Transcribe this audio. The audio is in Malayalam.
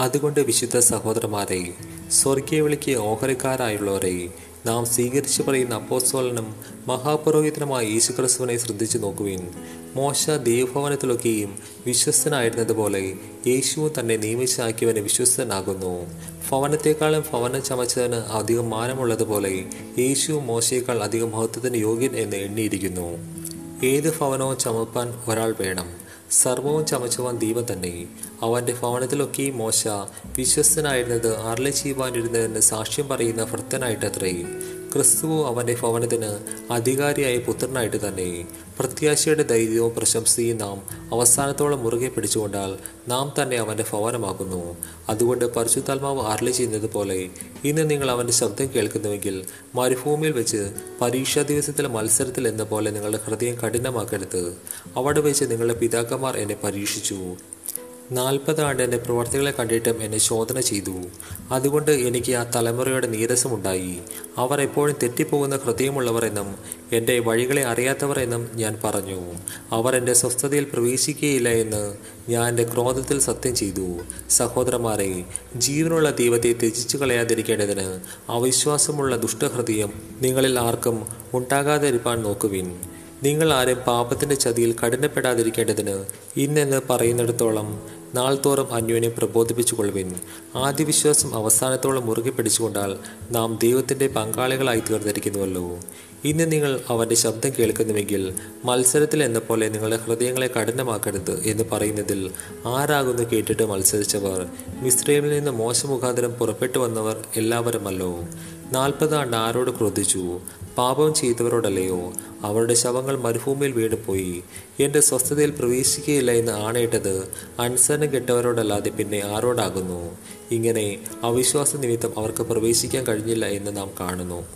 അതുകൊണ്ട് വിശുദ്ധ സഹോദരന്മാരെ സ്വർഗീയ വിളിക്ക് ഓഹരിക്കാരായുള്ളവരെ നാം സ്വീകരിച്ചു പറയുന്ന അപ്പോസ്തോലനും മഹാപുരോഹിതനുമായ യേശുക്രിസ്തുവിനെ ശ്രദ്ധിച്ചു നോക്കുവിൻ. മോശ ദൈവഭവനത്തിലൊക്കെയും വിശ്വസ്തനായിരുന്നതുപോലെ യേശുവും തന്നെ നിയമിച്ചാക്കിയവന് വിശ്വസ്തനാകുന്നു. ഭവനത്തെക്കാളും ഭവനം ചമച്ചതിന് അധികം മാനമുള്ളതുപോലെ യേശുവും മോശയേക്കാൾ അധികം മഹത്വത്തിന് യോഗ്യൻ എന്ന് എണ്ണിയിരിക്കുന്നു. ഏത് ഭവനവും ചമപ്പാൻ ഒരാൾ വേണം. സർവവും ചമച്ചുവാൻ ദൈവം തന്നെ. അവന്റെ ഭവനത്തിലൊക്കെ മോശ വിശ്വസ്തനായിരുന്നത് അരളി ചെയ്യുവാനിരുന്നതെന്ന് സാക്ഷ്യം പറയുന്ന ഭൃത്തനായിട്ടത്രേ ക്രിസ്തുവും അവന്റെ ഭവനത്തിന് അധികാരിയായ പുത്രനായിട്ട് തന്നെ പ്രത്യാശയുടെ ധൈര്യവും പ്രശംസയും നാം അവസാനത്തോളം മുറുകെ പിടിച്ചുകൊണ്ടാൽ നാം തന്നെ അവന്റെ ഭവനമാക്കുന്നു അതുകൊണ്ട് പരിശുദ്ധാത്മാവ് അരളി ചെയ്യുന്നത് പോലെ ഇന്ന് നിങ്ങൾ അവന്റെ ശബ്ദം കേൾക്കുന്നുവെങ്കിൽ മരുഭൂമിയിൽ വെച്ച് പരീക്ഷാ ദിവസത്തിലെ മത്സരത്തിൽ എന്ന പോലെ നിങ്ങളുടെ ഹൃദയം കഠിനമാക്കരുത്. അവിടെ വെച്ച് നിങ്ങളുടെ പിതാക്കന്മാർ എന്നെ പരീക്ഷിച്ചു. നാൽപ്പത് ആണ്ട് എന്റെ പ്രവർത്തികളെ കണ്ടിട്ടും എന്നെ ശോധന ചെയ്തു. അതുകൊണ്ട് എനിക്ക് ആ തലമുറയുടെ നീരസമുണ്ടായി. അവർ എപ്പോഴും തെറ്റിപ്പോകുന്ന ഹൃദയമുള്ളവർ എന്നും എന്റെ വഴികളെ അറിയാത്തവർ എന്നും ഞാൻ പറഞ്ഞു. അവർ എന്റെ സ്വസ്ഥതയിൽ പ്രവേശിക്കുകയില്ല എന്ന് ഞാൻ എന്റെ ക്രോധത്തിൽ സത്യം ചെയ്തു. സഹോദരന്മാരെ ജീവനുള്ള ദൈവത്തെ ത്യജിച്ചു കളയാതിരിക്കേണ്ടതിന് അവിശ്വാസമുള്ള ദുഷ്ടഹൃദയം നിങ്ങളിൽ ആർക്കും ഉണ്ടാകാതിരിപ്പാൻ നോക്കുവിൻ. നിങ്ങൾ ആരും പാപത്തിന്റെ ചതിയിൽ കഠിനപ്പെടാതിരിക്കേണ്ടതിന് ഇന്നെന്ന് പറയുന്നിടത്തോളം നാൾ തോറും പ്രബോധിപ്പിച്ചു പ്രബോധിപ്പിച്ചുകൊള്ളുവിൻ. ആദ്യ വിശ്വാസം അവസാനത്തോളം മുറുകെ പിടിച്ചുകൊണ്ടാൽ നാം ദൈവത്തിന്റെ പങ്കാളികളായി തീർന്നിരിക്കുന്നുവല്ലോ. ഇന്ന് നിങ്ങൾ അവന്റെ ശബ്ദം കേൾക്കുന്നുവെങ്കിൽ മത്സരത്തിൽ എന്ന പോലെ നിങ്ങളുടെ ഹൃദയങ്ങളെ കഠിനമാക്കരുത് എന്ന് പറയുന്നതിൽ ആരാകുന്നു കേട്ടിട്ട് മത്സരിച്ചവർ? മിസ്രൈമിൽ നിന്ന് മോശമുഖാന്തരം പുറപ്പെട്ടു വന്നവർ എല്ലാവരുമല്ലോ. നാൽപ്പത് ആണ്ട് ആരോട് ക്രോധിച്ചു? പാപം ചെയ്തവരോടല്ലയോ? അവരുടെ ശവങ്ങൾ മരുഭൂമിയിൽ വീണുപോയി. എന്റെ സ്വസ്ഥതയിൽ പ്രവേശിക്കുകയില്ല എന്ന് ആണയിട്ടത് അനുസരണം കെട്ടവരോടല്ലാതെ പിന്നെ ആരോടാകുന്നു? ഇങ്ങനെ അവിശ്വാസ നിമിത്തം അവർക്ക് പ്രവേശിക്കാൻ കഴിഞ്ഞില്ല എന്ന് നാം കാണുന്നു.